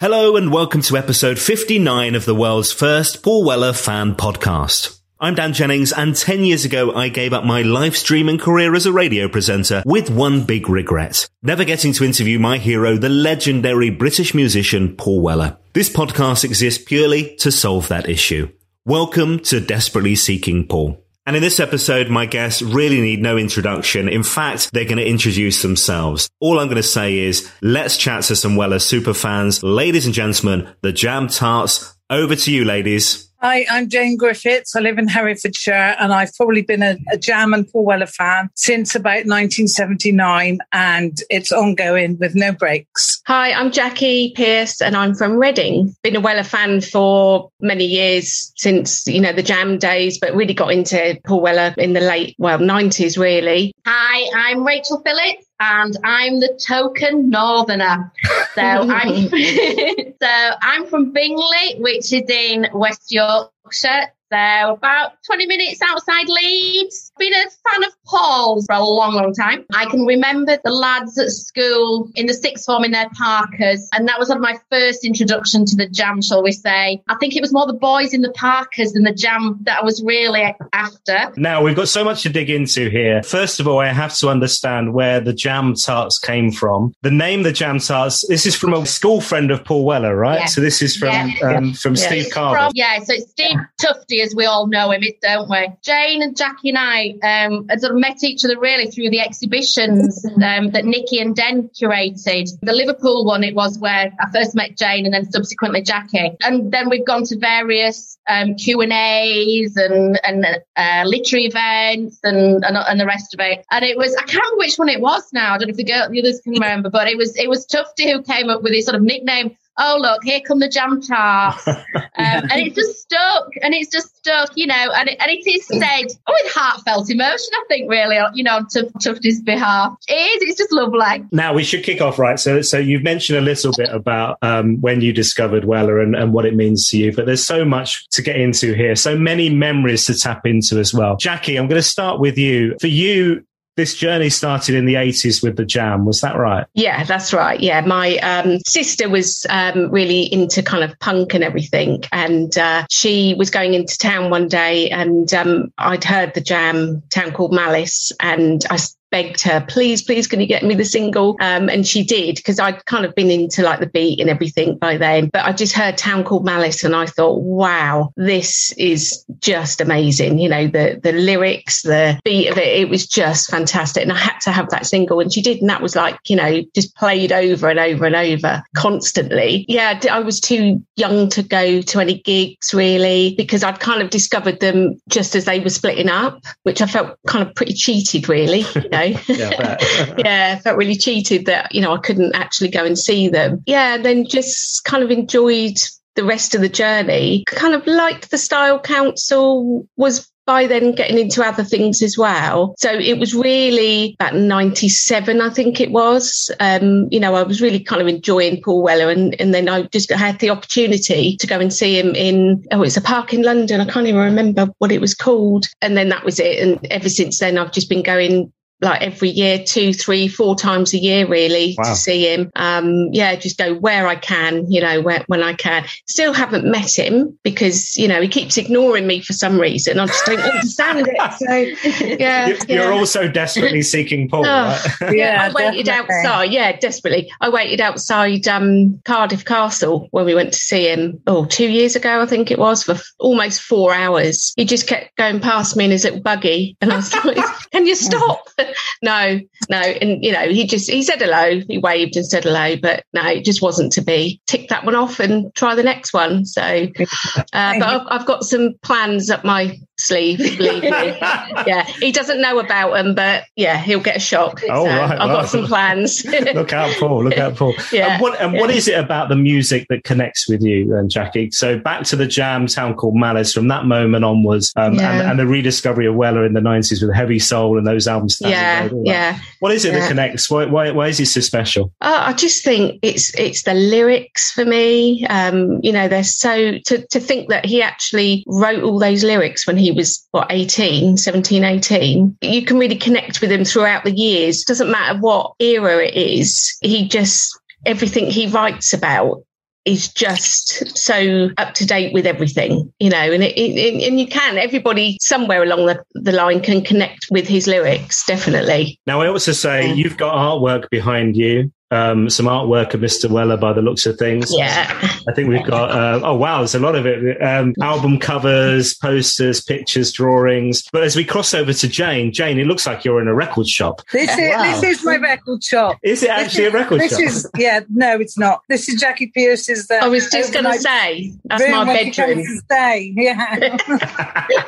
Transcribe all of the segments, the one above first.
Hello, and welcome to episode 59 of the world's first Paul Weller fan podcast. I'm Dan Jennings, and 10 years ago, I gave up my live streaming career as a radio presenter with one big regret. Never getting to interview my hero, the legendary British musician Paul Weller. This podcast exists purely to solve that issue. Welcome to Desperately Seeking Paul. And in this episode, my guests really need no introduction. In fact, they're going to introduce themselves. All I'm going to say is let's chat to some Weller super fans. Ladies and gentlemen, the Jam Tarts. Over to you, ladies. Hi, I'm Jane Griffiths. I live in Herefordshire and I've probably been a, a, Jam and Paul Weller fan since about 1979 and it's ongoing with no breaks. Hi, I'm Jackie Pierce and I'm from Reading. Been a Weller fan for many years since, you know, the Jam days, but really got into Paul Weller in the late, well, 90s really. Hi, I'm Rachel Phillips and I'm the token northerner. So I'm so I'm from Bingley, which is in West Yorkshire. So about 20 minutes outside Leeds. Been a fan of Paul's for a long, long time. I can remember the lads at school in the sixth form in their parkers. And that was sort of my first introduction to the jam, shall we say. I think it was more the boys in the parkers than the jam that I was really after. Now we've got so much to dig into here. First of all, I have to understand where the jam tarts came from. The name the jam tarts, this is from a school friend of Paul Weller, right? Yeah. So this is from Yeah. um, from Yeah. Steve Carver. from- yeah, so it's Steve Tufty, as we all know him, don't we? Jane and Jackie and I um, sort of met each other really through the exhibitions um, that Nikki and Den curated. The Liverpool one, it was where I first met Jane and then subsequently Jackie. And then we've gone to various um, Q&As and, and uh, literary events and, and, and the rest of it. And it was, I can't remember which one it was now. I don't know if the, girl, the others can remember, but it was, it was Tufty who came up with his sort of nickname oh look, here come the jam tarts, um, and it's just stuck, and it's just stuck, you know, and it, and it is said with heartfelt emotion, I think, really, you know, on Tuf- Tufty's behalf. It is, it's just lovely. Now we should kick off, right? So, so you've mentioned a little bit about um, when you discovered Weller and, and what it means to you, but there's so much to get into here, so many memories to tap into as well. Jackie, I'm going to start with you. For you, this journey started in the 80s with the Jam. Was that right? Yeah, that's right. Yeah, my um, sister was um, really into kind of punk and everything, and uh, she was going into town one day, and um, I'd heard the Jam town called Malice, and I begged her, please, please, can you get me the single? Um, and she did because I'd kind of been into like the beat and everything by then. But I just heard Town Called Malice and I thought, wow, this is just amazing. You know, the the lyrics, the beat of it, it was just fantastic. And I had to have that single, and she did, and that was like, you know, just played over and over and over constantly. Yeah, I was too young to go to any gigs really because I'd kind of discovered them just as they were splitting up, which I felt kind of pretty cheated, really. Yeah, yeah, I felt really cheated that, you know, I couldn't actually go and see them. Yeah, and then just kind of enjoyed the rest of the journey. Kind of liked the Style Council, was by then getting into other things as well. So it was really about 97, I think it was. Um, you know, I was really kind of enjoying Paul Weller and, and then I just had the opportunity to go and see him in, oh, it's a park in London. I can't even remember what it was called. And then that was it. And ever since then, I've just been going like every year, two, three, four times a year, really, wow. to see him. Um, yeah, just go where I can, you know, where, when I can. Still haven't met him because, you know, he keeps ignoring me for some reason. I just don't understand it. So, yeah. You're yeah. also desperately seeking Paul, oh, right? yeah, I waited definitely. outside. Yeah, desperately. I waited outside um, Cardiff Castle when we went to see him, oh, two years ago, I think it was, for almost four hours. He just kept going past me in his little buggy. And I was like, can you stop? no, no. And, you know, he just, he said hello, he waved and said hello, but no, it just wasn't to be. Tick that one off and try the next one. So, uh, but I've, I've got some plans up my sleeve, believe me. yeah, he doesn't know about them, but yeah, he'll get a shock. Oh, so right. I've well. got some plans. look out, Paul. Look out, Paul. Yeah. And, what, and yeah. what is it about the music that connects with you, then, Jackie? So back to the jam town called Malice from that moment onwards, um, yeah. and, and, the rediscovery of Weller in the 90s with Heavy Soul and those albums. Yeah, yeah. What is it that connects? Why, why, why is it so special? Uh, I just think it's it's the lyrics for me. Um, you know, they're so, to, to think that he actually wrote all those lyrics when he he was, what, 18, 17, 18. You can really connect with him throughout the years. Doesn't matter what era it is. He just, everything he writes about is just so up to date with everything, you know, and it, it, and you can everybody somewhere along the, the line can connect with his lyrics, definitely. Now, I also say you've got artwork behind you um, some artwork of Mr. Weller by the looks of things. Yeah. I think we've got, uh, oh wow, there's a lot of it. Um, album covers, posters, pictures, drawings. But as we cross over to Jane, Jane, it looks like you're in a record shop. This is, wow. this is my record shop. Is it actually is, a record this shop? Is, yeah, no, it's not. This is Jackie Pierce's. Uh, I was just going to say, that's my bedroom. Stay. Yeah.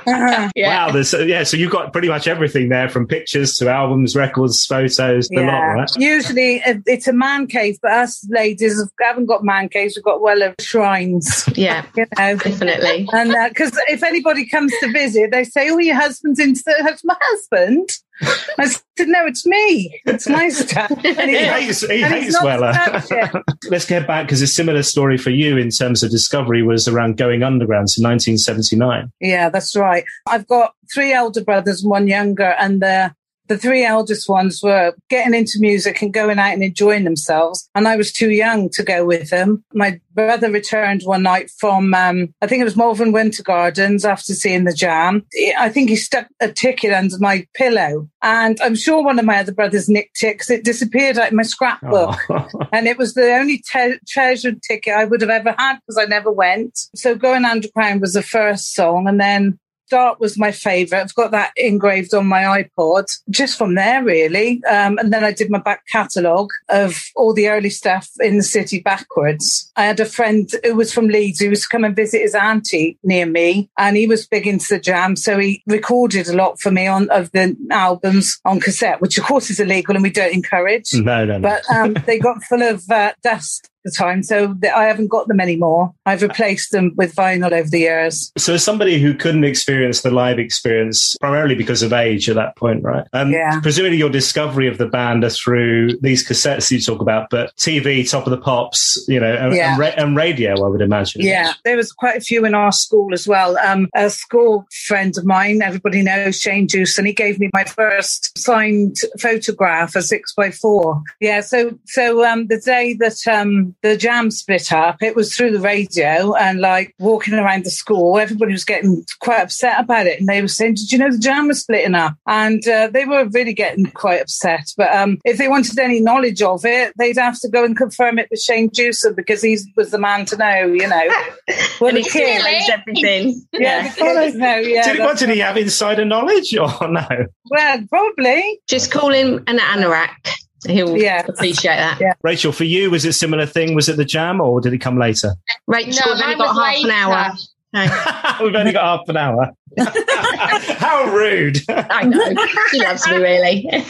yeah. Wow. There's, yeah. So you've got pretty much everything there from pictures to albums, records, photos, the yeah. lot, right? Usually uh, it's a man cave, but us ladies haven't got man caves. We've got well of shrines. Yeah, you know, definitely. And because uh, if anybody comes to visit, they say, "Oh, your husband's into that's my husband." I said, "No, it's me. It's my stuff." he hates, he hates Weller. Let's get back because a similar story for you in terms of discovery was around going underground in 1979. Yeah, that's right. I've got three elder brothers and one younger, and they're the three eldest ones were getting into music and going out and enjoying themselves. And I was too young to go with them. My brother returned one night from, um, I think it was Malvern Winter Gardens after seeing the jam. I think he stuck a ticket under my pillow. And I'm sure one of my other brothers nicked it because it disappeared out of my scrapbook. Oh. and it was the only te- treasured ticket I would have ever had because I never went. So Going Underground was the first song. And then Start was my favorite. I've got that engraved on my iPod just from there, really. Um, and then I did my back catalogue of all the early stuff in the city backwards. I had a friend who was from Leeds who was to come and visit his auntie near me, and he was big into the jam. So he recorded a lot for me on of the albums on cassette, which of course is illegal and we don't encourage. No, no, no. But um, they got full of uh, dust the time. So I haven't got them anymore. I've replaced them with vinyl over the years. So as somebody who couldn't experience the live experience primarily because of age at that point, right? Um, yeah. Presumably your discovery of the band are through these cassettes you talk about, but TV, Top of the Pops, you know, and, yeah. and, ra- and radio, I would imagine. Yeah, there was quite a few in our school as well. Um, a school friend of mine, everybody knows Shane Juice, and he gave me my first signed photograph, a six by four. Yeah, so so um, the day that um, the jam split up, it was through the radio and like walking around the school, everybody was getting quite upset about it. And they were saying, Did you know the jam was splitting up? And uh, they were really getting quite upset. But um, if they wanted any knowledge of it, they'd have to go and confirm it with Shane Juicer because he was the man to know, you know. well, the kid knows everything. Yeah, the kids. Yeah, did, what, did he have insider knowledge or no? Well, probably. Just call him an anorak. He'll yeah. appreciate that. Yeah. Rachel, for you, was it a similar thing? Was it the jam or did it come later? Rachel, no, we've only got half later. an hour. We've only got half an hour. How rude. I know. She loves me, really. Dan,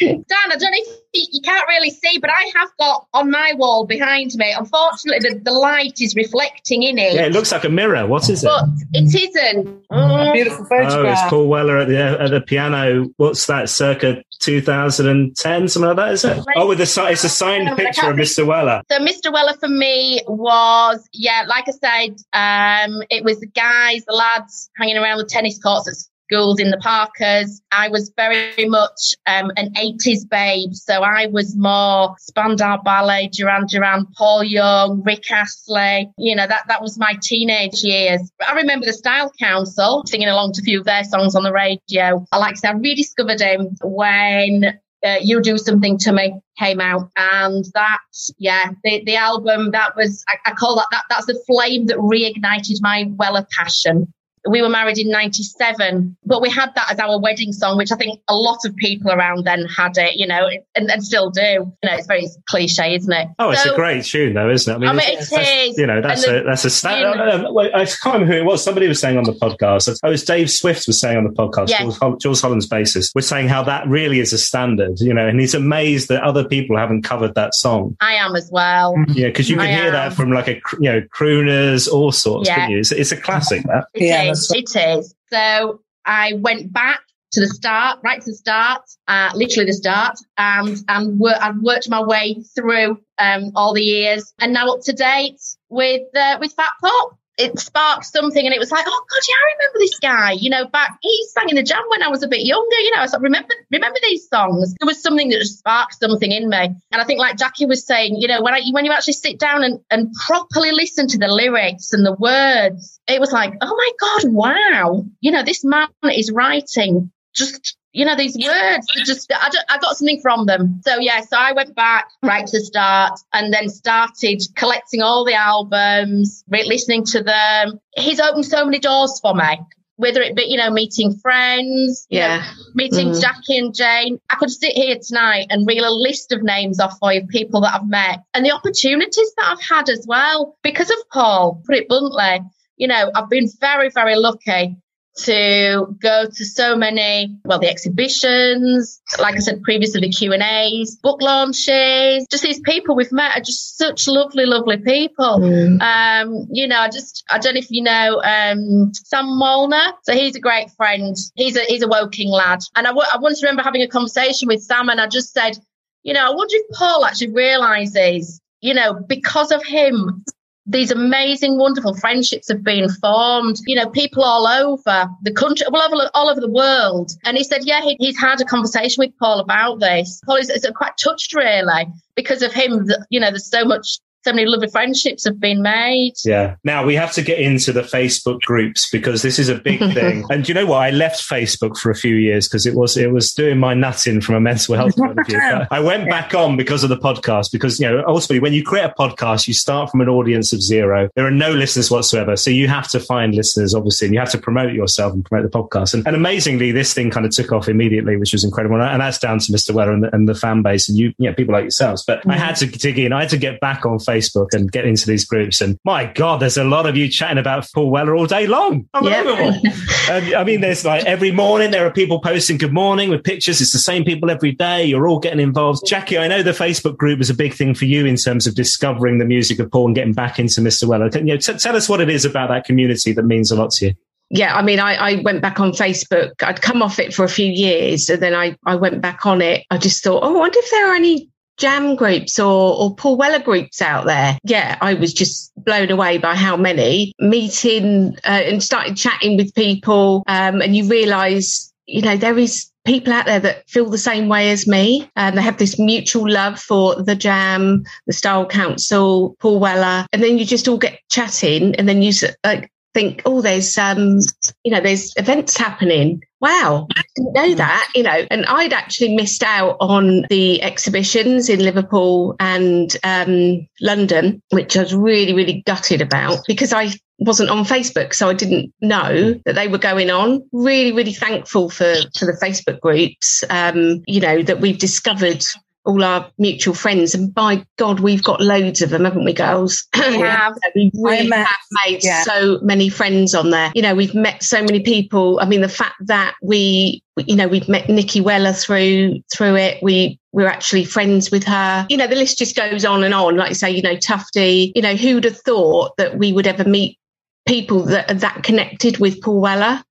I don't know if you, you can't really see, but I have got on my wall behind me, unfortunately, the, the light is reflecting in it. Yeah, it looks like a mirror. What is it? But it isn't. Oh, Beautiful Oh, it's photograph. Paul Weller at the at the piano. What's that? Circa 2010, something like that, is it? Oh, with the si- it's a signed No, picture of Mr. Weller. So Mr. Weller for me was, yeah, like I said, um, it was the guys, the lads hanging around the tennis courts at schools in the Parkers. I was very much um, an 80s babe. So I was more Spandau Ballet, Duran Duran, Paul Young, Rick Astley. You know, that, that was my teenage years. I remember the Style Council singing along to a few of their songs on the radio. I like to say I rediscovered him when uh, you do something to me came out and that yeah the, the album that was I, I call that, that that's the flame that reignited my well of passion we were married in 97 but we had that as our wedding song which i think a lot of people around then had it you know and, and still do you know it's very cliche isn't it Oh, it's So- a great tune, though, isn't it? I mean, I mean, it's- it that's- is. You know, that's And a that's a sta- you know- uh, uh, I can't remember who it was. Somebody was saying on the podcast. Oh, it was Dave Swift was saying on the podcast. Yeah. Jules, Hol- Jules Holland's bassist was saying how that really is a standard. You know, and he's amazed that other people haven't covered that song. i am as well Yeah, because you can I hear am. that from like a you know crooners, all sorts. Yeah. Couldn't you? It's, it's a classic. That Yeah, that's It is. So I went back to the start, right to the start, uh, literally the start, and and wor- I've worked my way through um, all the years, and now up to date with uh, with Fat Pop. It sparked something, and it was like, oh god, yeah, I remember this guy. You know, back he sang in the jam when I was a bit younger. You know, I sort of remember remember these songs. There was something that just sparked something in me, and I think, like Jackie was saying, you know, when I when you actually sit down and and properly listen to the lyrics and the words, it was like, oh my god, wow, you know, this man is writing just you know these words just I, don't- I got something from them so yeah so i went back right to the start and then started collecting all the albums re- listening to them he's opened so many doors for me whether it be you know meeting friends you know, Yeah. meeting Mm. Jackie and Jane. I could sit here tonight and reel a list of names off for you, of people that I've met and the opportunities that I've had as well because of Paul, put it bluntly. You know, I've been very, very lucky to go to so many, well, the exhibitions, like I said previously, the Q and A's, book launches, just these people we've met are just such lovely, lovely people. Mm. Um, you know, I just I don't know if you know um, Sam Molnar. So he's a great friend. He's a he's a Woking lad, and I, w- I once remember having a conversation with Sam, and I just said, you know, I wonder if Paul actually realizes, you know, because of him. These amazing, wonderful friendships have been formed. You know, people all over the country, well, all over, all over the world. And he said, yeah, he, he's had a conversation with Paul about this. Paul is, is quite touched, really, because of him. You know, there's so much so many lovely friendships have been made. Yeah. Now we have to get into the Facebook groups because this is a big thing. and do you know what? I left Facebook for a few years because it was it was doing my nutting from a mental health point of view. But I went back on because of the podcast because you know ultimately when you create a podcast, you start from an audience of zero. There are no listeners whatsoever, so you have to find listeners obviously, and you have to promote yourself and promote the podcast. And, and amazingly, this thing kind of took off immediately, which was incredible. And that's down to Mr. Weller and the, and the fan base and you, you know, people like yourselves. But I mm. had to dig in. I had to get back on Facebook and get into these groups. And my God, there's a lot of you chatting about Paul Weller all day long. Unbelievable. And, I mean, there's like every morning there are people posting good morning with pictures. It's the same people every day. You're all getting involved. Jackie, I know the Facebook group was a big thing for you in terms of discovering the music of Paul and getting back into Mr. Weller. Can you know, t- tell us what it is about that community that means a lot to you? yeah, I mean, I, I went back on Facebook. I'd come off it for a few years and then I, I went back on it. I just thought, oh, I wonder if there are any jam groups or, or Paul Weller groups out there. Yeah, I was just blown away by how many meeting uh, and started chatting with people. Um, and you realize, you know, there is people out there that feel the same way as me. And they have this mutual love for the jam, the style council, Paul Weller. And then you just all get chatting and then you like, think, oh, there's um, you know, there's events happening. Wow, I didn't know that, you know. And I'd actually missed out on the exhibitions in Liverpool and um, London, which I was really, really gutted about because I wasn't on Facebook, so I didn't know that they were going on. Really, really thankful for for the Facebook groups. Um, you know that we've discovered all our mutual friends, and by God, we've got loads of them, haven't we, girls? We have. we really have made yeah. so many friends on there. You know, we've met so many people. I mean, the fact that we, you know, we've met Nikki Weller through through it. We we're actually friends with her. You know, the list just goes on and on. Like you say, you know, Tufty. You know, who'd have thought that we would ever meet people that are that connected with Paul Weller?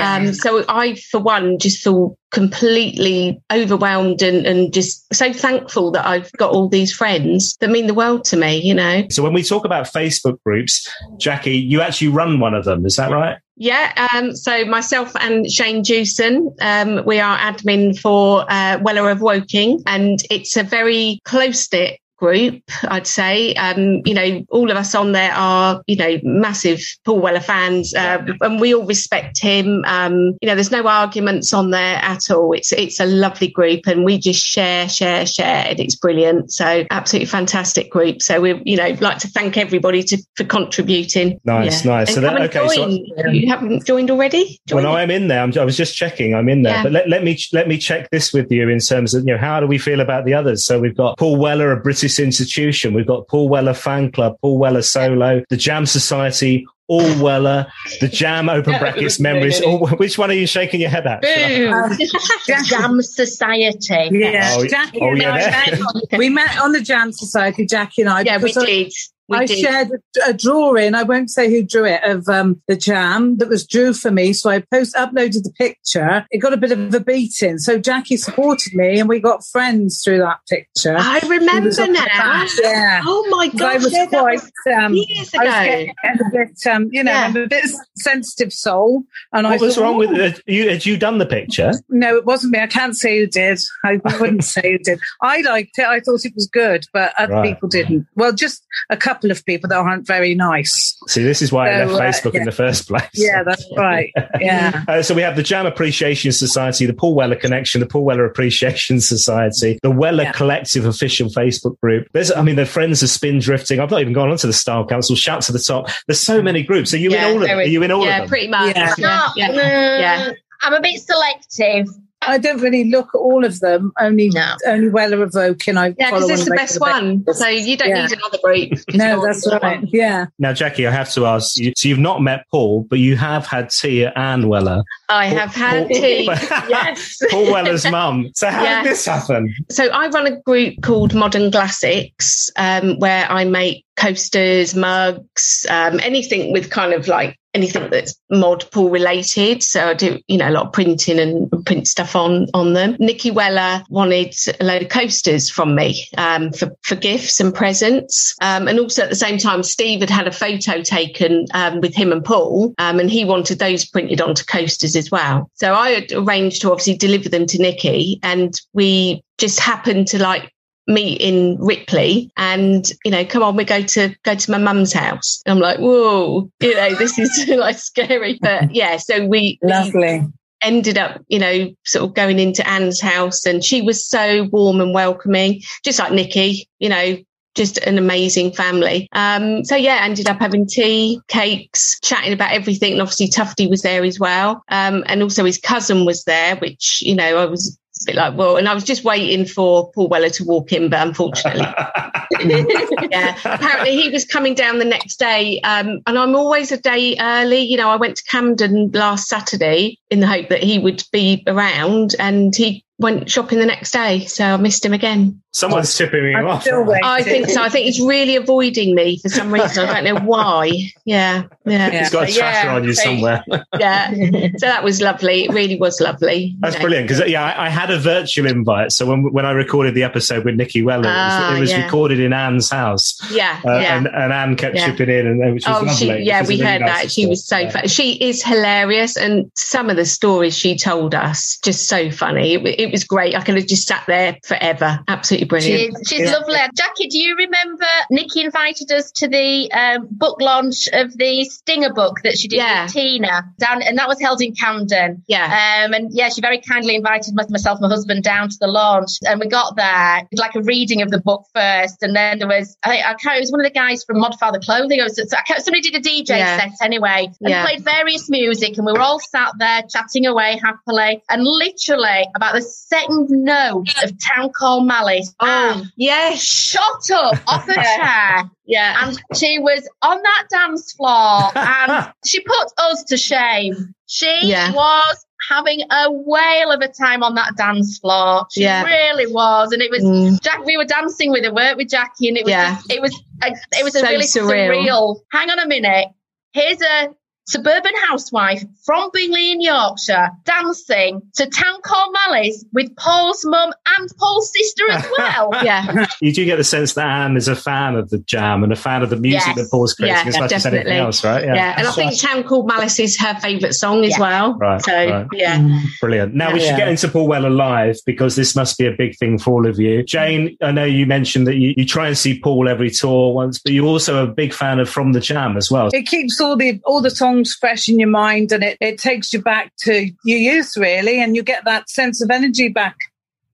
Um, so I, for one, just feel completely overwhelmed and, and just so thankful that I've got all these friends that mean the world to me, you know? So when we talk about Facebook groups, Jackie, you actually run one of them. Is that right? Yeah. Um, so myself and Shane Jewson, um, we are admin for uh, Weller of Woking, and it's a very close knit group, I'd say. Um, you know, all of us on there are, you know, massive Paul Weller fans, uh, and we all respect him. Um, you know, there's no arguments on there at all. It's it's a lovely group, and we just share, share, share, and it's brilliant. So absolutely fantastic group. So we, you know, like to thank everybody to, for contributing. Nice, nice. And So that, and okay, so join. you haven't joined already? Join Well, it. I'm in there. I'm, I was just checking. I'm in there. Yeah. But let, let me let me check this with you in terms of you know how do we feel about the others? So we've got Paul Weller, a British institution. We've got Paul Weller fan club, Paul Weller solo, the Jam Society, All Weller, the Jam open brackets memories. All, which one are you shaking your head at? Boom. Uh, Jam Society. Yeah, Oh, Jackie oh, and yeah, I there. met- we met on the Jam Society, Jackie and I. yeah, we because I- did. We I did. shared a, a drawing. I won't say who drew it of um, the jam that was drew for me. So I post uploaded the picture. It got a bit of a beating. So Jackie supported me, and we got friends through that picture. I remember was on the now. Yeah. Oh my I was yeah, quite, was um, years I was getting a bit, um, you know, yeah. I'm a bit sensitive soul, and I What was thought, wrong with "Oh, uh, you? Had you done the picture? No, it wasn't me. I can't say who did. I wouldn't say who did. I liked it. I thought it was good, but other Right. people didn't. Well, just a couple of people that aren't very nice. See, this is why I So, left uh, Facebook in the first place. Yeah, that's right. Yeah. Uh, so we have the Jam Appreciation Society, the Paul Weller Connection, the Paul Weller Appreciation Society, the Weller Yeah. Collective official Facebook group. There's, I mean, the Friends of Spin Drifting. I've not even gone onto the Style Council. Shout to the top. There's so many groups. Are you Yeah, in all of them? Are you in all yeah, of them? pretty much. Yeah. Yeah, Not, yeah. mm, Yeah. I'm a bit selective. I don't really look at all of them. Only No. only Weller evoking. I Yeah, follow because it's the best regular one. basis. So you don't Yeah. need another break. No, that's right. Yeah. Now, Jackie, I have to ask you. So you've not met Paul, but you have had tea at Anne Weller, I have had tea. yes. Paul Weller's mum. So how Yeah. did this happen? So I run a group called Modern Classics, um, where I make coasters, mugs, um, anything with kind of like anything that's pool related. So I do, you know, a lot of printing and print stuff on on them. Nikki Weller wanted a load of coasters from me um, for for gifts and presents, um, and also at the same time, Steve had had a photo taken um, with him and Paul, um, and he wanted those printed onto coasters as well. So I had arranged to obviously deliver them to Nikki, and we just happened to like meet in Ripley and you know come on we go to go to my mum's house and I'm like whoa you know this is like scary but yeah so we, we Lovely. ended up you know sort of going into Anne's house and she was so warm and welcoming just like Nikki you know just an amazing family. Um, so yeah, ended up having tea, cakes, chatting about everything. And obviously Tufty was there as well. Um, and also his cousin was there, which, you know, I was a bit like, well, and I was just waiting for Paul Weller to walk in, but unfortunately, yeah. Apparently, he was coming down the next day, um, and I'm always a day early. You know, I went to Camden last Saturday in the hope that he would be around, and he went shopping the next day, so I missed him again. Someone's tipping me I'm off. I think so. I think he's really avoiding me for some reason. I don't know why. Yeah, yeah, Yeah. He's got a So, tracker yeah, on you so- somewhere. yeah. So that was lovely. It really was lovely. That's You know. brilliant because yeah, I, I had a virtual invite. So when when I recorded the episode with Nikki Weller, it was, Ah, it was yeah. recorded in Anne's house, Yeah, uh, yeah. and, and Anne kept Yeah. chipping in, and uh, which was Oh, lovely. she, yeah, we really heard nice that. She was so experience. funny. She is hilarious, and some of the stories she told us just so funny. It, wa- it was great. I could have just sat there forever. Absolutely brilliant. She's, she's Yeah. lovely. Jackie, do you remember Nikki invited us to the um, book launch of the Stinger book that she did Yeah. with Tina down, and that was held in Camden. Yeah. Um, and yeah, she very kindly invited myself and my husband down to the launch, and we got there like a reading of the book first, and then there was I, I can't, it was one of the guys from Mod Father Clothing. Was, somebody did a DJ Yeah. set anyway, and Yeah. played various music, and we were all sat there chatting away happily, and literally about the second note of Town Call Malice. Oh, yes. Shot up off her chair. Yeah. And she was on that dance floor and she put us to shame. She Yeah. was having a whale of a time on that dance floor. She Yeah. really was. And it was Mm. Jack we were dancing with her, weren't we, Jackie? And it was Yeah. just- it was it was a So really surreal. surreal. Hang on a minute. Here's a suburban housewife from Bingley in Yorkshire dancing to Town Call Malice with Paul's mum and Paul's sister as well. Yeah. You do get the sense that Anne is a fan of the jam and a fan of the music Yes. that Paul's creating Yeah, as much as anything definitely. else, right? Yeah. And I think Town Called Malice is her favourite song as Yeah. well. Right, So, right. yeah. Mm, brilliant. Now we should Yeah. get into Paul Well Alive because this must be a big thing for all of you. Jane, I know you mentioned that you, you try and see Paul every tour once, but you're also a big fan of From the Jam as well. It keeps all the all the songs fresh in your mind, and it, it takes you back to your youth, really, and you get that sense of energy back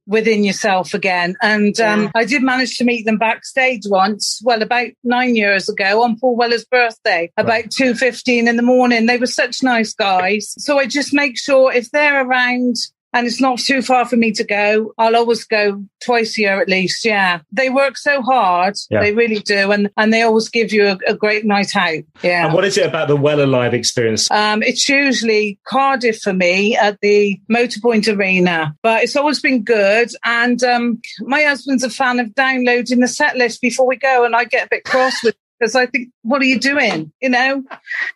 within yourself again. And um, Yeah. I did manage to meet them backstage once, well, about nine years ago on Paul Weller's birthday, about two fifteen in the morning. They were such nice guys, so I just make sure if they're around. And it's not too far for me to go. I'll always go twice a year at least. Yeah. They work so hard. Yeah. They really do. And, and they always give you a, a great night out. Yeah. And what is it about the Well Alive experience? Um, it's usually Cardiff for me at the Motorpoint Arena, but it's always been good. And um, my husband's a fan of downloading the set list before we go, and I get a bit cross with because I think, what are you doing? You know,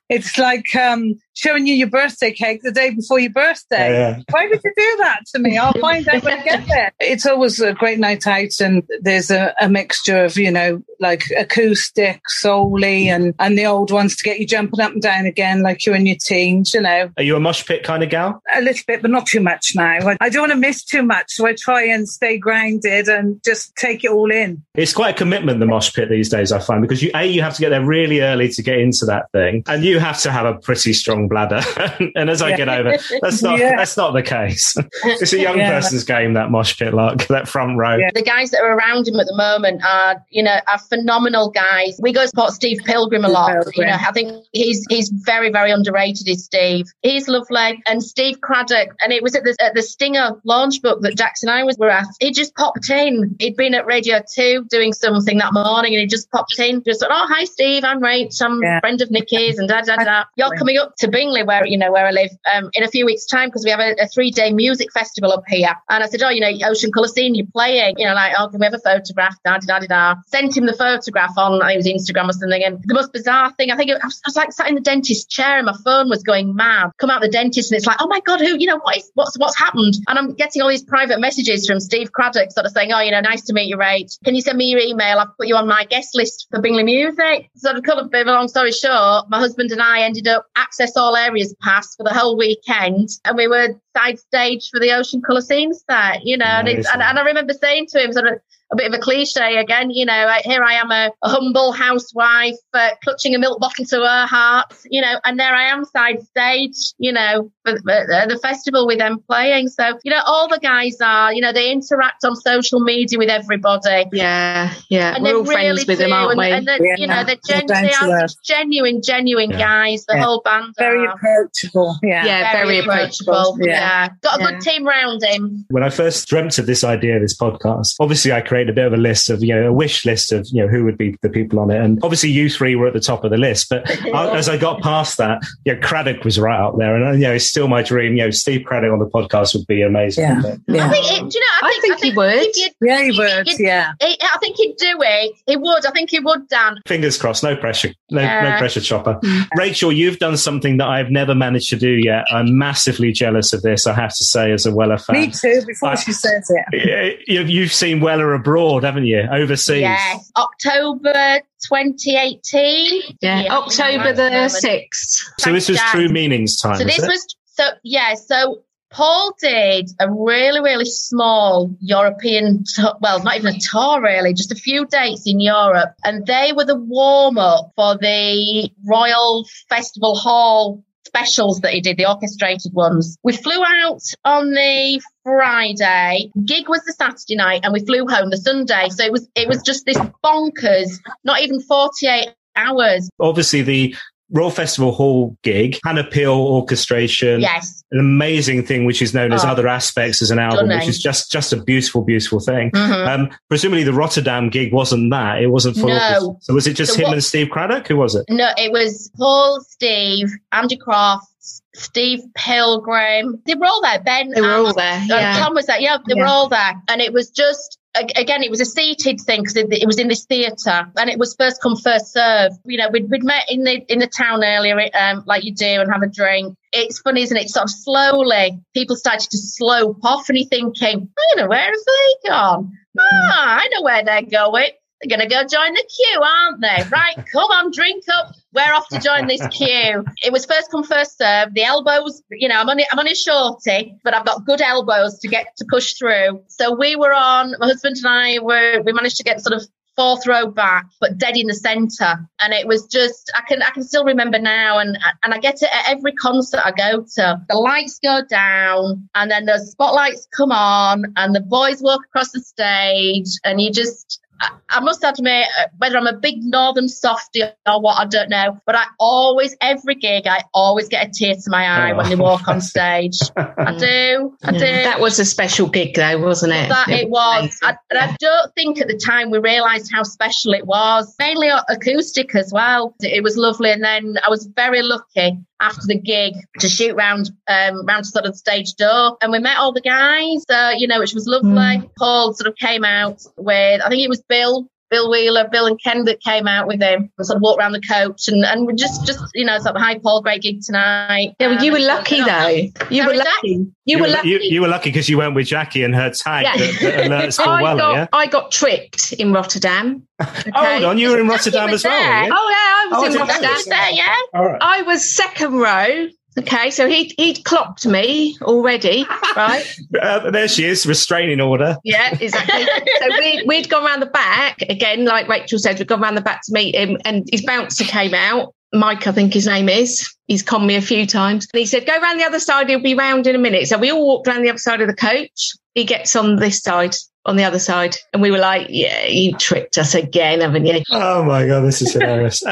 it's like um, showing you your birthday cake the day before your birthday. Yeah, yeah. Why would you do that to me? I'll find out when I get there. It's always a great night out, and there's a, a mixture of, you know, like acoustic, soul-y, and, and the old ones to get you jumping up and down again, like you're in your teens, you know, Are you a mosh pit kind of gal? a little bit, but not too much now. I, I don't want to miss too much, so I try and stay grounded and just take it all in. It's quite a commitment, the mosh pit these days, I find, because you, A, you have to get there really early to get into that thing, and you have to have a pretty strong bladder. and as I Yeah. get over, that's not, Yeah. that's not the case. it's a young Yeah. person's game, that mosh pit, like that front row. Yeah. The guys that are around him at the moment are, you know, are phenomenal guys. We go support Steve Pilgrim a lot. Pilgrim. You know, I think he's he's very very underrated. Is Steve? He's lovely. And Steve Craddock, and it was at the at the Stinger launch book that Jackson and I was were at. He just popped in. He'd been at Radio Two doing something that morning, and he just popped in. Just said, "Oh, hi, Steve. I'm Rach. I'm Yeah. a friend of Nikki's, and da da da." You're coming up to Bingley, where you know where I live, um, in a few weeks' time because we have a, a three day music festival up here. And I said, "Oh, you know, Ocean Colour Scene, you're playing. You know, like, oh, can we have a photograph?" Da da da da da. Sent him the photograph on I think it was Instagram or something. And the most bizarre thing, I think it, I, was, I was like sat in the dentist's chair and my phone was going mad. Come out the dentist and it's like, oh my god, who? You know, what is what's what's happened? And I'm getting all these private messages from Steve Craddock, sort of saying, oh, you know, nice to meet you, Rach. Can you send me your email? I've put you on my guest list for Bingley Music. So to cut a bit of a long story short, my husband and I ended up access all areas pass for the whole weekend, and we were side stage for the Ocean Colour Scene set. You know, and, it's, and, and I remember saying to him, sort of a bit of a cliche again, you know, I- here I am a, a humble housewife uh, clutching a milk bottle to her heart, you know, and there I am side stage, you know, for, for the festival with them playing. So, you know, all the guys are, you know, they interact on social media with everybody. Yeah. Yeah. And We're they all friends really with them, do, aren't and, we? And they're, you know, they're, they're gen- they are genuine, genuine Yeah. guys. The Yeah. whole band Very are approachable. Yeah. yeah. Very approachable. Yeah. Yeah. got a Yeah. good team round him. when I first dreamt of this idea of this podcast, obviously I created a bit of a list of, you know, a wish list of, you know, who would be the people on it. And obviously you three were at the top of the list. But I, as I got past that, you know, Craddock was right up there. And, uh, you know, it's still my dream. You know, Steve Craddock on the podcast would be amazing. Yeah. But I think, it, do you know, I I think, think he would. if Yeah, he if would. you'd- Yeah. He, I think he'd do it. He would. I think he would, Dan. Fingers crossed. No pressure. No, no pressure, Chopper. Mm. Rachel, you've done something that I've never managed to do yet. I'm massively jealous of this, I have to say, as a Weller fan. Me too, before I- she says it. You- You've seen Weller abroad, haven't you? Overseas. Yes. October 2018. Yeah. October the 6th. So this was True Meanings time. So this it? was so yeah. So Paul did a really really small European tour, well not even a tour really, just a few dates in Europe, and they were the warm up for the Royal Festival Hall specials that he did, the orchestrated ones. We flew out on the Friday. Gig was the Saturday night, and we flew home the Sunday. So it was it was just this bonkers. Not even forty eight hours. obviously the Royal Festival Hall gig, Hannah Peel orchestration. Yes. An amazing thing, which is known as Oh. other aspects as an album, Stunning. which is just just a beautiful, beautiful thing. Mhm. Um, presumably, the Rotterdam gig wasn't that. It wasn't full. No. orchestra. So was it just So him what- and Steve Craddock? Who was it? No, it was Paul, Steve, Andy Crofts, Steve Pilgrim. They were all there. Ben, They were and- all there. Yeah. Tom was there. Yeah, they were all there, and it was just. Ag- Again, it was a seated thing because it, it was in this theatre, and it was first come first serve. You know, we'd, we'd met in the in the town earlier, um, like you do, and have a drink. It's funny, isn't it? Sort of slowly, people started to slope off, and you're thinking, I don't know, where have they gone? Ah, I know where they're going. They're going to go join the queue, aren't they? Right, come on, drink up. We're off to join this queue. It was first come, first serve. The elbows, you know, I'm only, I'm only shorty, but I've got good elbows to get to push through. So we were on, my husband and I were, we managed to get sort of fourth row back, but dead in the centre. And it was just, I can, I can still remember now. And, and I get it at every concert I go to. The lights go down and then the spotlights come on and the boys walk across the stage and you just, I- I must admit, uh, whether I'm a big northern softie or what, I don't know. But I always, every gig, I always get a tear to my eye when they walk on stage. I do, I do. That was a special gig, though, wasn't it? That it was. I, and I don't think at the time we realised how special it was. Mainly acoustic as well. It was lovely. And then I was very lucky after the gig to shoot round um round sort of the stage door. And we met all the guys uh, you know which was lovely. Paul sort of came out with i think it was bill Bill Wheeler, Bill and Ken that came out with him. We sort of walked around the coach and, and we just, just, you know, sort of, hi Paul, great gig tonight. Yeah, well, you were Um, lucky, though. You How were is that? lucky. You were lucky. You, you were lucky because you went with Jackie and her tag Yeah. that, that alerts I Weller, got, yeah? I got tricked in Rotterdam. Okay. Hold on, you were in Rotterdam as well, there. Oh, yeah, I was Oh, in Rotterdam. notice there, yeah. All right. I was second row. Okay, so he'd, he'd clocked me already, right? Uh, there she is, restraining order. Yeah, exactly. so we, we'd gone round the back again, like Rachel said, we'd gone round the back to meet him, and his bouncer came out. Mike, I think his name is. He's conned me a few times. And he said, Go round the other side, he'll be round in a minute. So we all walked round the other side of the coach. He gets on this side, on the other side. And we were like, Yeah, you tricked us again, haven't you? Oh my god, this is hilarious.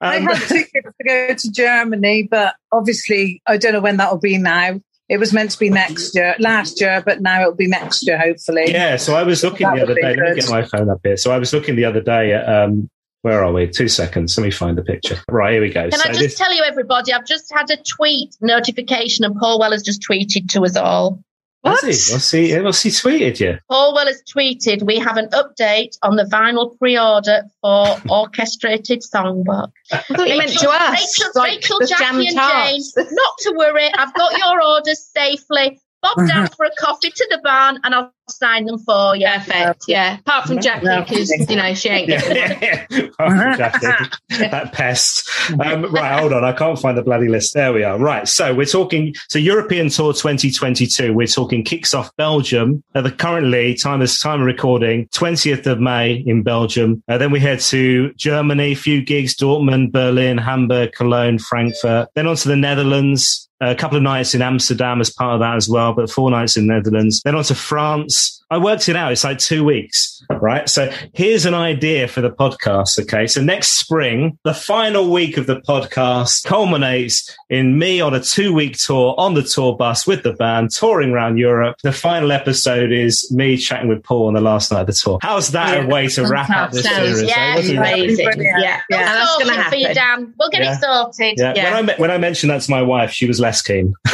I Um, had tickets to go to Germany, but obviously I don't know when that will be now. It was meant to be next year, last year, but now it'll be next year, hopefully. yeah, so I was looking That the other would be day. Let me get my phone up here. So I was looking the other day at um, where are we? Two seconds. Let me find the picture. Right, here we go. Can so I just this, tell you, everybody, I've just had a tweet notification, and Paul Weller's just tweeted to us all. What's he? What's he? What's he tweeted you? Paul has tweeted, we have an update on the vinyl pre-order for orchestrated songbook. I thought you meant to us. Rachel, like Rachel Jackie and Jane, not to worry, I've got your orders safely. Bob down for a coffee to the barn, and I'll sign them for you. Perfect. Yeah. Apart from Jackie, because, you know, she ain't Yeah, getting yeah, yeah. Jackie, that pest. Um, right, hold on. I can't find the bloody list. There we are. Right. So we're talking, so European Tour 2022. We're talking kicks off Belgium at the currently time of time of recording, 20th of May in Belgium. Uh, then we head to Germany, few gigs, Dortmund, Berlin, Hamburg, Cologne, Frankfurt. Then on to the Netherlands. A couple of nights in Amsterdam as part of that as well, but four nights in the Netherlands. Then on to France is I worked it out. It's like two weeks, right? So here's an idea for the podcast. Okay. So next spring, the final week of the podcast culminates in me on a two week tour on the tour bus with the band touring around Europe. The final episode is me chatting with Paul on the last night of the tour. How's that a way to wrap up this Sounds series? eh? yeah, Wasn't amazing. Brilliant. Yeah. We'll And that's sort going to it for you. Dan. We'll get Yeah. it sorted. Yeah. Yeah. When I me- when I mentioned that to my wife, she was less keen.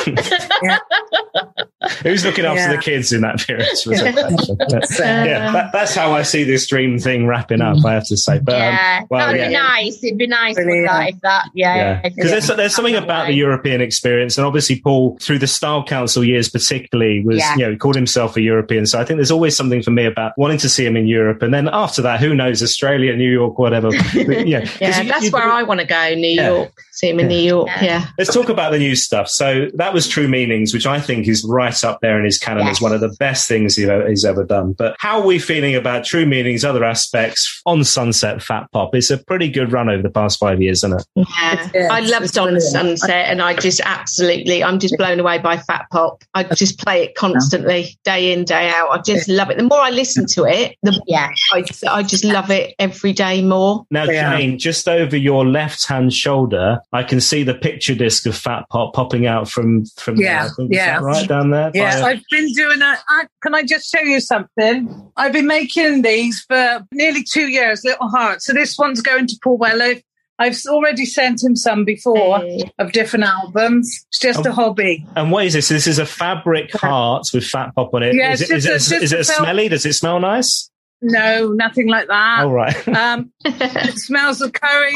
Who's looking after Yeah. the kids in that period? Was it? So, yeah, that, that's how I see this dream thing wrapping up. I have to say, but um, yeah, well, that'd yeah. be nice. It'd be nice with Brilliant. that if that, yeah. yeah, because there's there's something about the European experience, and obviously Paul through the Style Council years particularly was Yeah. you know he called himself a European. So I think there's always something for me about wanting to see him in Europe, and then after that, who knows, Australia, New York, whatever. But, yeah, 'cause Yeah, you- that's you where do- I want to go, New Yeah. York. See him in New York. Yeah. Yeah. Let's talk about the new stuff. So that was True Meanings, which I think is right right up there in his canon Yes. as one of the best things he's ever, he's ever done. But how are we feeling about True Meanings, other aspects on Sunset Fat Pop? It's a pretty good run over the past five years, isn't it? Yeah. Yes, I it's loved On brilliant. Sunset and I just absolutely, I'm just blown away by Fat Pop. I just play it constantly, day in, day out. I just love it. The more I listen to it, the Yeah. I, I just love it every day more. Now, Yeah. Jane, just over your left hand shoulder, I can see the picture disc of Fat Pop popping out from from there. Yeah, I think, is yeah. that right down there. Yeah, By- I've been doing a. I, can I just show you something? I've been making these for nearly two years, Little Heart. So this one's going to Paul Weller. I've already sent him some before Hey. of different albums. It's just Oh. a hobby. and what is this? This is a fabric heart with Fat Pop on it. Yeah, is it's it, is it, a- is it a smelly? Does it smell nice? No, nothing like that. All right. Um, it smells of curry,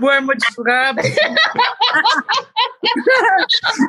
wormwood scrub,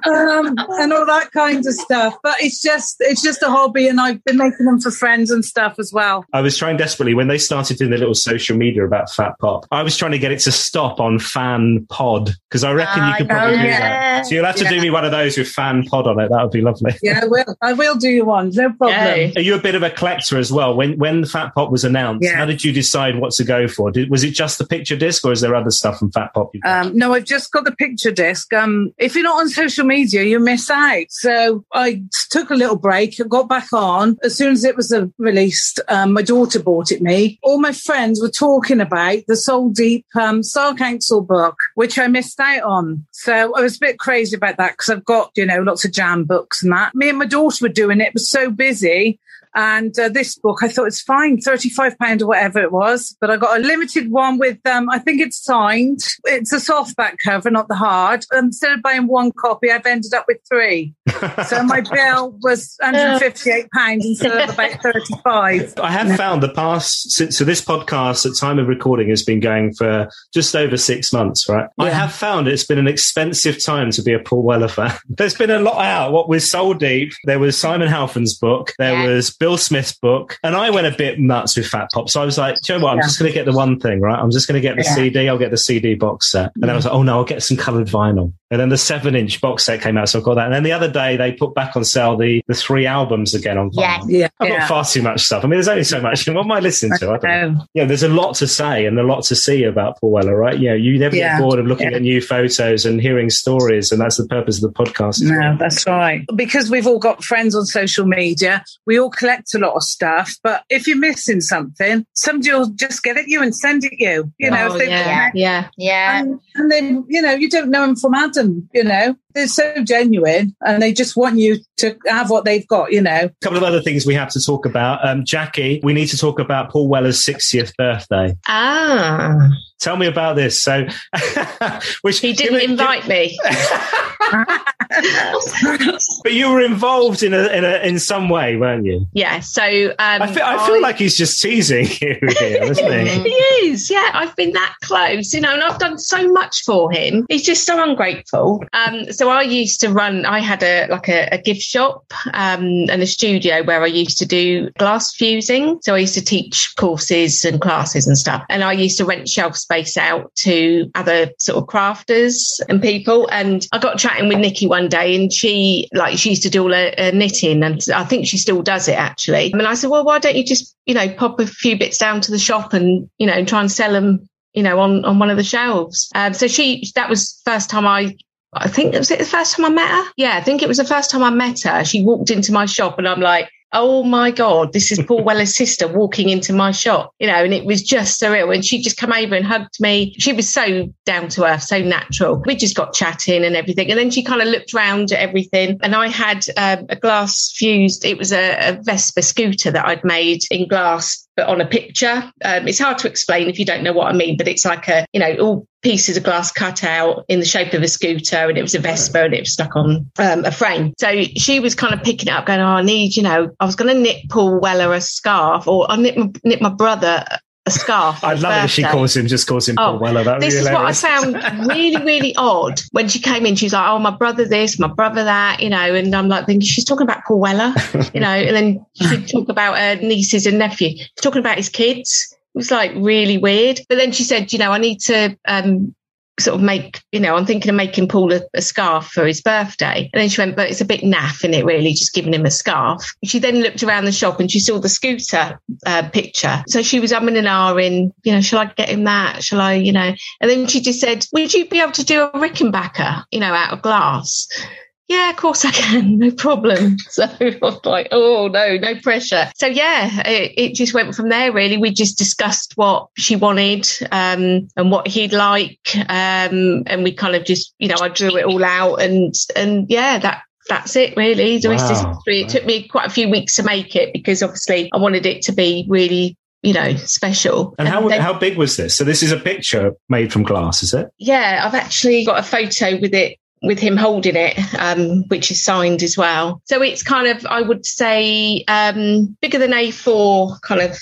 um, and all that kind of stuff. But it's just it's just a hobby, and I've been making them for friends and stuff as well. I was trying desperately when they started doing the little social media about Fat Pop. I was trying to get it to stop on Fan Pod because I reckon you Ah, could probably yeah. do that. So you'll have to do me one of those with Fan Pod on it. That would be lovely. Yeah, I will. I will do you one. No problem. Yay. Are you a bit of a collector as well? When when Fat Pop was announced, Yeah. how did you decide what to go for? Did, was it just the picture disc, or is there other stuff from Fat Pop? You've? Um, no, I've just got the picture disc. Um, if you're not on social media, you miss out. So I took a little break, got back on. As soon as it was uh, released, um, my daughter bought it me. All my friends were talking about the Soul Deep um, Style Council book, which I missed out on. So I was a bit crazy about that because I've got, you know, lots of jam books and that. Me and my daughter were doing it. It was so busy. And uh, this book, I thought it's fine, £35 or whatever it was. But I got a limited one with, um, I think it's signed. It's a softback cover, not the hard. And instead of buying one copy, I've ended up with three. so my bill was £158 instead of about 35 I have found the past since so this podcast at time of recording has been going for just over six months, right? I have found it's been an expensive time to be a Paul Weller fan. There's been a lot out. What was Soul Deep, there was Simon Halfon's book, there Yeah. was Bill Smith's book, and I went a bit nuts with Fat Pop. So I was like, "Do you know what? I'm Yeah. just going to get the one thing, right? I'm just going to get the Yeah. CD. I'll get the CD box set. And then I was like, oh no, I'll get some coloured vinyl. And then the seven inch box set came out, so I got that. And then the other day they put back on sale the the three albums again on vinyl. Yeah. yeah, I've got yeah. far too much stuff. I mean, there's only so much. What am I listening to? I don't know. No. Yeah, there's a lot to say and a lot to see about Paul Weller, right? Yeah, you never Yeah. get bored of looking Yeah. at new photos and hearing stories, and that's the purpose of the podcast. No, that's right. Because we've all got friends on social media, we all collect a lot of stuff. But if you're missing something, somebody will just get it you and send it you. You know, Oh, if they yeah, yeah. Yeah. and, and then you know you don't know them from Adam. You know they're so genuine, and they just want you to have what they've got. You know, A couple of other things we have to talk about. Um, Jackie, we need to talk about Paul Weller's 60th birthday. Ah, Tell me about this. So, which he didn't invite me. but you were involved in a, in a in some way, weren't you? Yeah, so um, I feel, I feel like he's just teasing you here, isn't he? he is. Yeah, I've been that close, you know, and I've done so much for him. He's just so ungrateful. Um, so I used to run. I had a like a, a gift shop um, and a studio where I used to do glass fusing. So I used to teach courses and classes and stuff, and I used to rent shelf space out to other sort of crafters and people. And I got chatting with Nikki one day, and she like she used to do all her, her knitting, and I think she still does it actually. And I said, well, why don't you just you know pop a few bits down to the shop and you know try and sell them you know on on one of the shelves. Um, so she that was first time I. I think it was it the first time I met her? Yeah, I think it was the first time I met her. She walked into my shop and I'm like, oh my God, this is Paul Weller's sister walking into my shop, you know, and it was just surreal. And she just come over and hugged me. She was so down to earth, so natural. We just got chatting and everything. And then she kind of looked round at everything. And I had um, a glass fused, it was a, a Vespa scooter that I'd made in glass, but on a picture. Um, it's hard to explain if you don't know what I mean, but it's like a, you know, all pieces of glass cut out in the shape of a scooter and it was a Vespa and it was stuck on um, a frame. So she was kind of picking it up going, oh, I need, you know, I was going to knit Paul Weller a scarf or I knit my, knit my brother a scarf. I'd his love it if she calls him, just calls him Paul Oh, Weller. That This is what I found really, really odd when she came in. She was like, "Oh, my brother this, my brother that," you know, and I'm like thinking she's talking about Paul Weller, you know, and then she'd talk about her nieces and nephew, talking about his kids. It was like really weird. But then she said, "You know, I need to um, sort of make, you know, I'm thinking of making Paul a, a scarf for his birthday. And then she went, but it's a bit naff in it, really, just giving him a scarf. She then looked around the shop and she saw the scooter uh, picture. So she was umming and ahhing, you know, shall I get him that? Shall I, you know? And then she just said, would you be able to do a Rickenbacker, you know, out of glass? Yeah, of course I can, no problem. So I was like, oh no, no pressure. So yeah, it, it just went from there. Really, we just discussed what she wanted um, and what he'd like, um, and we kind of just, you know, I drew it all out, and and yeah, that that's it really. The rest is history. It took me quite a few weeks to make it because obviously I wanted it to be really you know, special. And, and how then, how big was this? So this is a picture made from glass, is it? Yeah, I've actually got a photo with it with him holding it, um, which is signed as well. So it's kind of, I would say, um, bigger than A4 kind of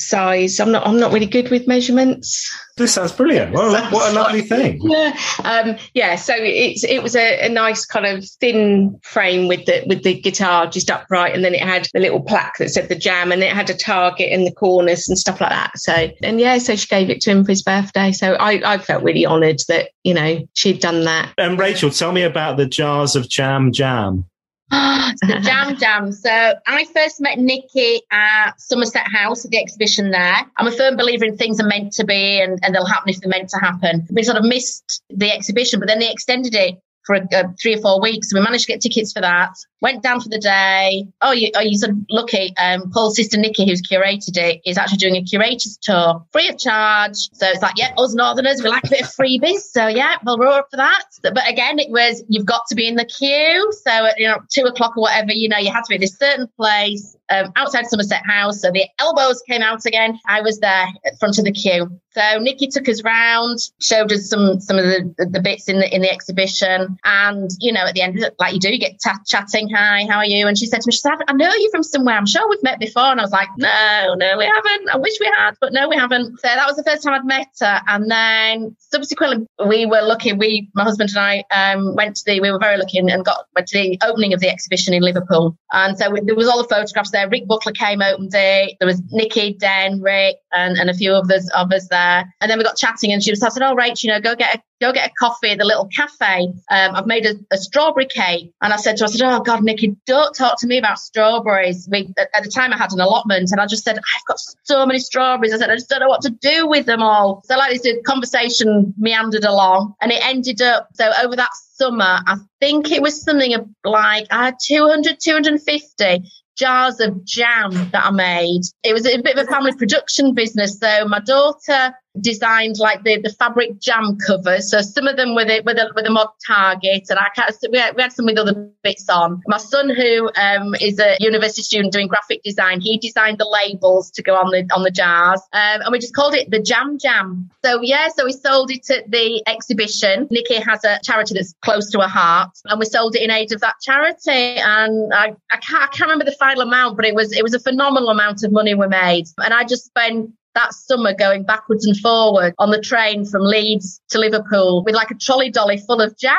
size. I'm not I'm not really good with measurements. This sounds brilliant. Well, what a lovely thing. Yeah. Um, yeah. So it's it was a, a, nice kind of thin frame with the with the guitar just upright, and then it had the little plaque that said the jam, and it had a target in the corners and stuff like that. So and yeah, so she gave it to him for his birthday. So I I felt really honoured that you know she'd done that. And Rachel, tell me about the jars of jam jam. the Jam Jam. So I first met Nikki at Somerset House at the exhibition there. I'm a firm believer in things are meant to be and, and they'll happen if they're meant to happen. We sort of missed the exhibition, but then they extended it for three or four weeks. We managed to get tickets for that. Went down for the day. Oh, you, oh, you sort of lucky. Um, Paul's sister Nikki, who's curated it, is actually doing a curator's tour free of charge. So it's like, yeah, us Northerners, we like a bit of freebies. So yeah, we'll roar up for that. But again, it was, you've got to be in the queue. So at, you know, two o'clock or whatever, you know, you had to be at this certain place um, outside Somerset House. So the elbows came out again. I was there at front of the queue. So Nikki took us round, showed us some some of the, the bits in the in the exhibition, and you know at the end, like you do, you get t- chatting. Hi, how are you? And she said to me, she said, I know you from somewhere. I'm sure we've met before. And I was like, No, no, we haven't. I wish we had, but no, we haven't. So that was the first time I'd met her. And then subsequently, we were lucky. We, my husband and I, um, went to the. We were very lucky and got went to the opening of the exhibition in Liverpool. And so we, there was all the photographs there. Rick Buckler came opened it. There was Nikki, Den, Rick, and, and a few others of us there. And then we got chatting, and she was I said, "Oh, Rach, you know, go get a go get a coffee at the little cafe. Um, I've made a, a, strawberry cake. And I said to her, I said, Oh God, Nikki, don't talk to me about strawberries. We, at, at, the time I had an allotment and I just said, I've got so many strawberries. I said, I just don't know what to do with them all. So like this conversation meandered along and it ended up, so over that summer, I think it was something like I had 200, 250 jars of jam that I made. It was a bit of a family production business. So my daughter designed like the, the fabric jam covers. So some of them with it with a with a mod target, and I can't. we had, we had some with other bits on. My son, who um, is a university student doing graphic design, he designed the labels to go on the on the jars, um, and we just called it the Jam Jam. So yeah, so we sold it at the exhibition. Nikki has a charity that's close to her heart, and we sold it in aid of that charity. And I, I can't I can't remember the final amount, but it was it was a phenomenal amount of money we made, and I just spent that summer going backwards and forward on the train from Leeds to Liverpool with like a trolley dolly full of jam.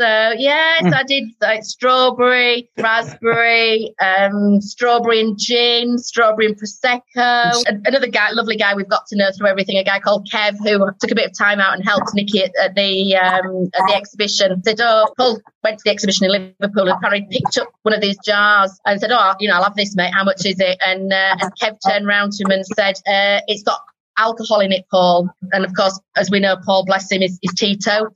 So yes, mm. I did like strawberry, raspberry, um, strawberry and gin, strawberry and prosecco. Another guy, lovely guy, we've got to know through everything. A guy called Kev who took a bit of time out and helped Nikki at, at the um, at the exhibition. Said, "Oh, Paul went to the exhibition in Liverpool and apparently picked up one of these jars and said, "Oh, you know, I'll have this, mate. How much is it?" And uh, and Kev turned round to him and said, uh, "It's got alcohol in it, Paul. And of course, as we know, Paul, bless him, is, is teetotal.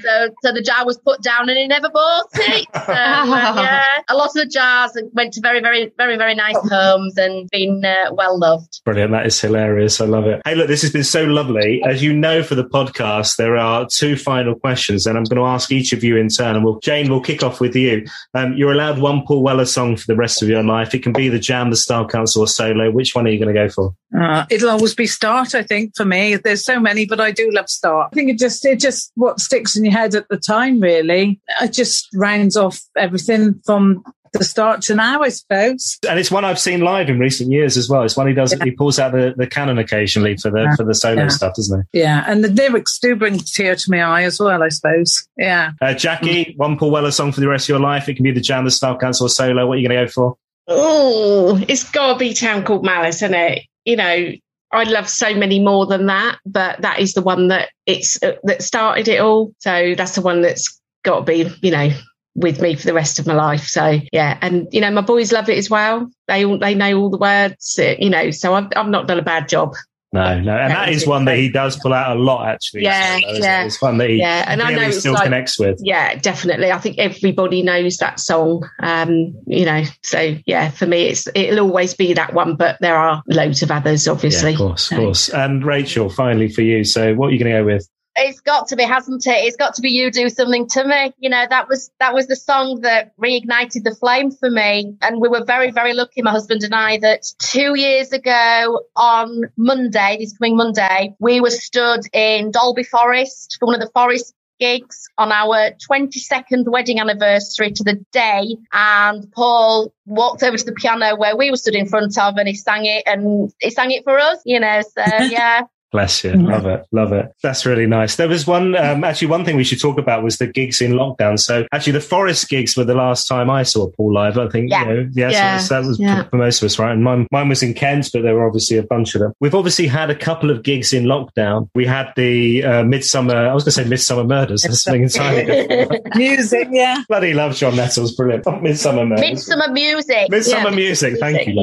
So, so the jar was put down and he never bought it. So, uh, yeah, a lot of the jars went to very, very, very, very nice homes and been uh, well loved. Brilliant. That is hilarious. I love it. Hey, look, this has been so lovely. As you know, for the podcast, there are two final questions, and I'm going to ask each of you in turn. And we'll, Jane, we'll kick off with you. Um, you're allowed one Paul Weller song for the rest of your life. It can be the Jam, the Style Council, or solo. Which one are you going to go for? Uh, it'll always be Start, I think, for me. There's so many, but I do love Start. I think it just, it just what sticks in your head at the time, really. It just rounds off everything from the start to now, I suppose. And it's one I've seen live in recent years as well. It's one he does. Yeah. He pulls out the, the canon occasionally for the yeah. for the solo yeah. stuff, doesn't he? Yeah, and the lyrics do bring a tear to my eye as well. I suppose. Yeah. Uh, Jackie, mm. one Paul Weller song for the rest of your life. It can be the Jam, the Style Council, or solo. What are you going to go for? Oh, it's got to be Town Called Malice, isn't it? You know, I love so many more than that, but that is the one that it's uh, that started it all. So that's the one that's got to be, you know, with me for the rest of my life. So yeah, and you know, my boys love it as well. They all they know all the words, you know. So I've I've not done a bad job. No, no, and that is one that he does pull out a lot. Actually, yeah, so, yeah, it? it's one that he yeah, and I know still like, connects with. Yeah, definitely. I think everybody knows that song. Um, you know, so yeah, for me, it's it'll always be that one, but there are loads of others, obviously. Yeah, of course, of course. And Rachel, finally for you, so what are you going to go with? It's got to be, hasn't it? It's got to be you do something to me. You know, that was that was the song that reignited the flame for me. And we were very, very lucky, my husband and I, that two years ago on Monday, this coming Monday, we were stood in Delamere Forest for one of the forest gigs on our 22nd wedding anniversary to the day. And Paul walked over to the piano where we were stood in front of and he sang it and he sang it for us, you know. So yeah, Bless you. Love it. Love it. That's really nice. There was one, um, actually, one thing we should talk about was the gigs in lockdown. So actually, the Forest gigs were the last time I saw Paul live. I think, yeah. you know, yes, yeah. that was yeah. for most of us, right? And mine, mine was in Kent, but there were obviously a bunch of them. We've obviously had a couple of gigs in lockdown. We had the uh, Midsummer, I was going to say Midsomer Murders. That's something entirely different. music, yeah. Bloody love John Nettles. Brilliant. Midsomer Murders. Midsummer Music. Midsummer yeah. Music. Thank you.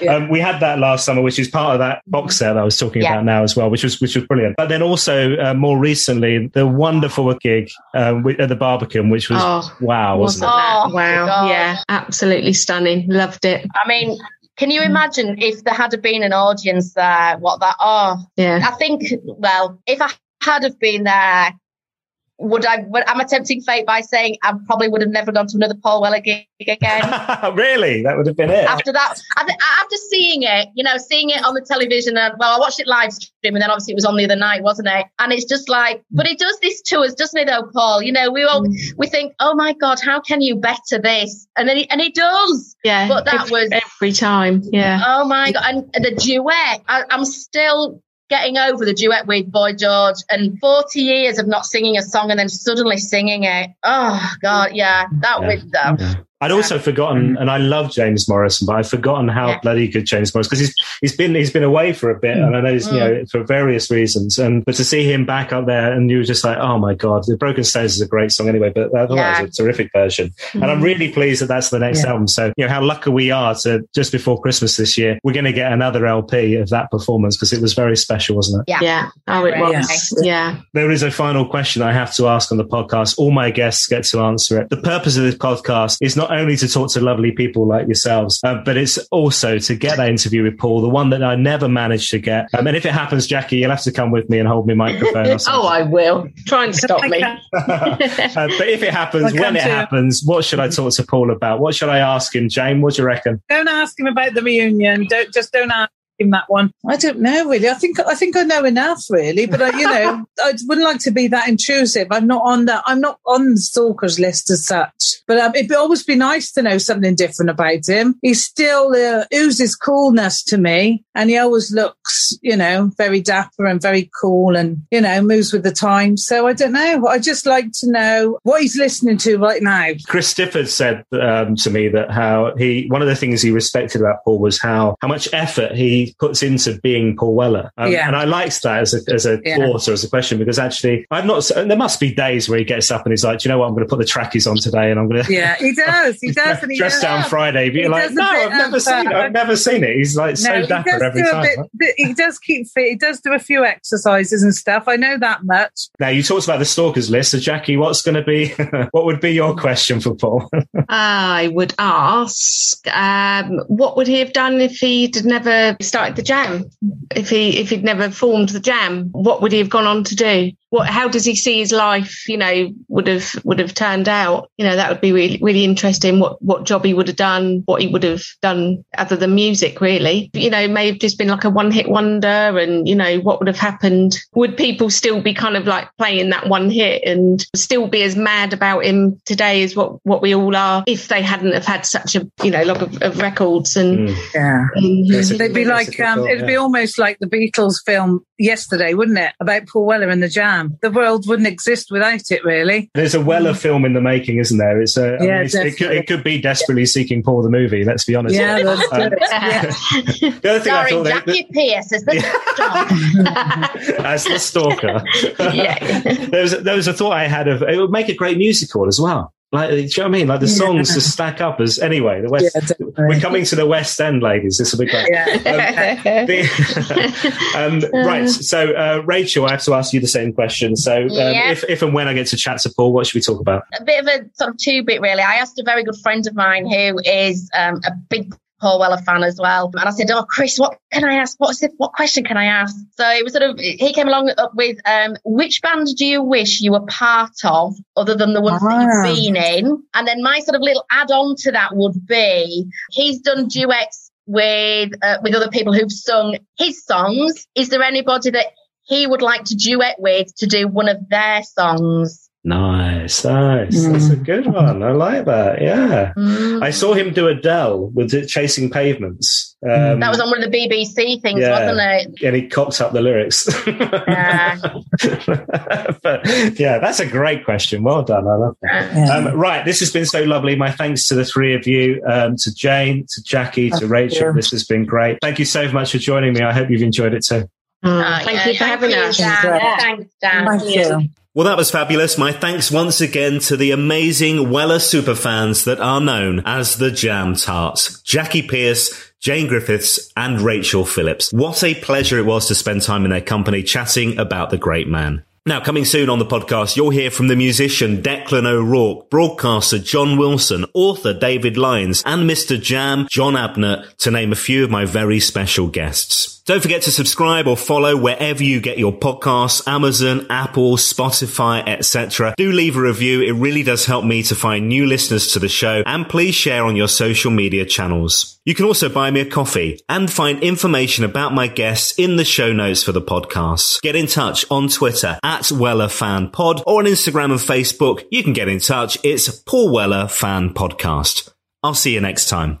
Yeah. Um, we had that last summer, which is part of that box set that I was talking about now as well, which was, which was brilliant. But then also uh, more recently, the wonderful gig uh, at the Barbican, which was oh, wow, wasn't, wasn't it? Oh, wow, yeah, absolutely stunning. Loved it. I mean, can you imagine if there had been an audience there? What that? Oh, yeah. I think. Well, if I had have been there, would I? Would, I'm attempting fate by saying I probably would have never gone to another Paul Weller gig again. really, that would have been it. After that, after seeing it, you know, seeing it on the television, and well, I watched it live stream, and then obviously it was on the other night, wasn't it? And it's just like, but it does this to us, doesn't it, though, Paul? You know, we all we think, oh my God, how can you better this? And then he, and he does. Yeah, but that every, was every time. Yeah. Oh my God, and the duet. I, I'm still getting over the duet with Boy George and 40 years of not singing a song and then suddenly singing it. Oh God, yeah, that yeah. them. Yeah. I'd also forgotten, and I love James Morrison, but I'd forgotten how yeah. bloody good James Morrison because he's he's been he's been away for a bit, mm. and I know mm. you know for various reasons. And but to see him back up there, and you were just like, oh my god, the Broken Stones is a great song anyway, but that, yeah. was a terrific version. Mm. And I'm mm. really pleased that that's the next yeah. album. So you know how lucky we are to just before Christmas this year, we're going to get another LP of that performance because it was very special, wasn't it? Yeah, yeah. Oh, it was. Yeah. There is a final question I have to ask on the podcast. All my guests get to answer it. The purpose of this podcast is not only to talk to lovely people like yourselves. Uh, but it's also to get that interview with Paul, the one that I never managed to get. Um, and if it happens, Jackie, you'll have to come with me and hold me microphone. oh, I will. Try and stop me. uh, but if it happens, when it happens, what should I talk to Paul about? What should I ask him, Jane? What do you reckon? Don't ask him about the reunion. Don't just don't ask him that one? I don't know really. I think I think I know enough really, but I, you know, I wouldn't like to be that intrusive. I'm not on that. I'm not on the stalkers list as such. But um, it'd always be nice to know something different about him. He still uh, oozes coolness to me, and he always looks, you know, very dapper and very cool, and you know, moves with the times. So I don't know. I just like to know what he's listening to right now. Chris Stifford said um, to me that how he one of the things he respected about Paul was how how much effort he puts into being Paul Weller. Um, yeah. And I liked that as a, as a yeah. thought or as a question because actually I've not, there must be days where he gets up and he's like, you know what, I'm going to put the trackies on today and I'm going to. Yeah, he does. He does. And he dress down Friday. But you're like, no, I've never of, seen it. I've never seen it. He's like no, so dapper every time. Bit, right? He does keep fit. He does do a few exercises and stuff. I know that much. Now you talked about the stalkers list. So Jackie, what's going to be, what would be your question for Paul? I would ask, um, what would he have done if he'd never started the jam? if he if he'd never formed the jam what would he have gone on to do what how does he see his life you know would have would have turned out? You know that would be really really interesting what what job he would have done what he would have done other than music really. You know may have just been like a one hit wonder and you know what would have happened? Would people still be kind of like playing that one hit and still be as mad about him today as what what we all are if they hadn't have had such a you know lot of, of records and mm. yeah. and, they'd be like um, it'd be almost like the beatles film yesterday wouldn't it? About paul weller and the jam Jam. The world wouldn't exist without it, really. There's a Weller film in the making, isn't there? It's a, I Yeah, mean, it's, it, could, it could be desperately seeking Paul the movie. Let's be honest. Yeah, let's Um. Yeah. The other thing I Sorry, thought that, Jackie Pierce as the dog. as the stalker, Yeah. there was there was a thought I had of it would make a great musical as well. Like, do you know what I mean? Like the songs just stack up as anyway. The West, Yeah, we're coming to the West End, ladies. This will be great. Yeah. The- um, right. So, uh, Rachel, I have to ask you the same question. So, um, Yeah. if, if and when I get to chat to Paul, what should we talk about? a bit of a sort of two bit really. I asked a very good friend of mine who is um, a big Paul Weller fan as well, and I said, "Oh, Chris, what can I ask? What's the, what question can I ask?" So it was sort of he came along up with, um, "Which band do you wish you were part of, other than the ones that Ah. you've been in?" And then my sort of little add on to that would be, he's done duets with uh, with other people who've sung his songs. Is there anybody that he would like to duet with to do one of their songs? Nice, nice. That's a good one. I like that. Yeah. Mm. I saw him do Adele with the Chasing Pavements. Um, That was on one of the BBC things, Yeah. wasn't it? and he cocked up the lyrics. Yeah. but yeah, that's a great question. Well done. I love that. Yeah. Um, right, this has been so lovely. My thanks to the three of you, um, to Jane, to Jackie, to Thank Rachel. you. This has been great. Thank you so much for joining me. I hope you've enjoyed it too. Uh, thank yeah, you for having us. Dan. Yeah. Thanks, Dan. Thank you. Well, that was fabulous. My thanks once again to the amazing Weller superfans that are known as the Jam Tarts. Jackie Pierce, Jane Griffiths, and Rachel Phillips. What a pleasure it was to spend time in their company chatting about the great man. Now, coming soon on the podcast, you'll hear from the musician Declan O'Rourke, broadcaster John Wilson, author David Lyons, and Mr. Jam, John Abner, to name a few of my very special guests. Don't forget to subscribe or follow wherever you get your podcasts, Amazon, Apple, Spotify, etc. Do leave a review. It really does help me to find new listeners to the show and please share on your social media channels. You can also buy me a coffee and find information about my guests in the show notes for the podcast. Get in touch on Twitter at Weller Fan Pod or on Instagram and Facebook. You can get in touch. It's Paul Weller Fan Podcast. I'll see you next time.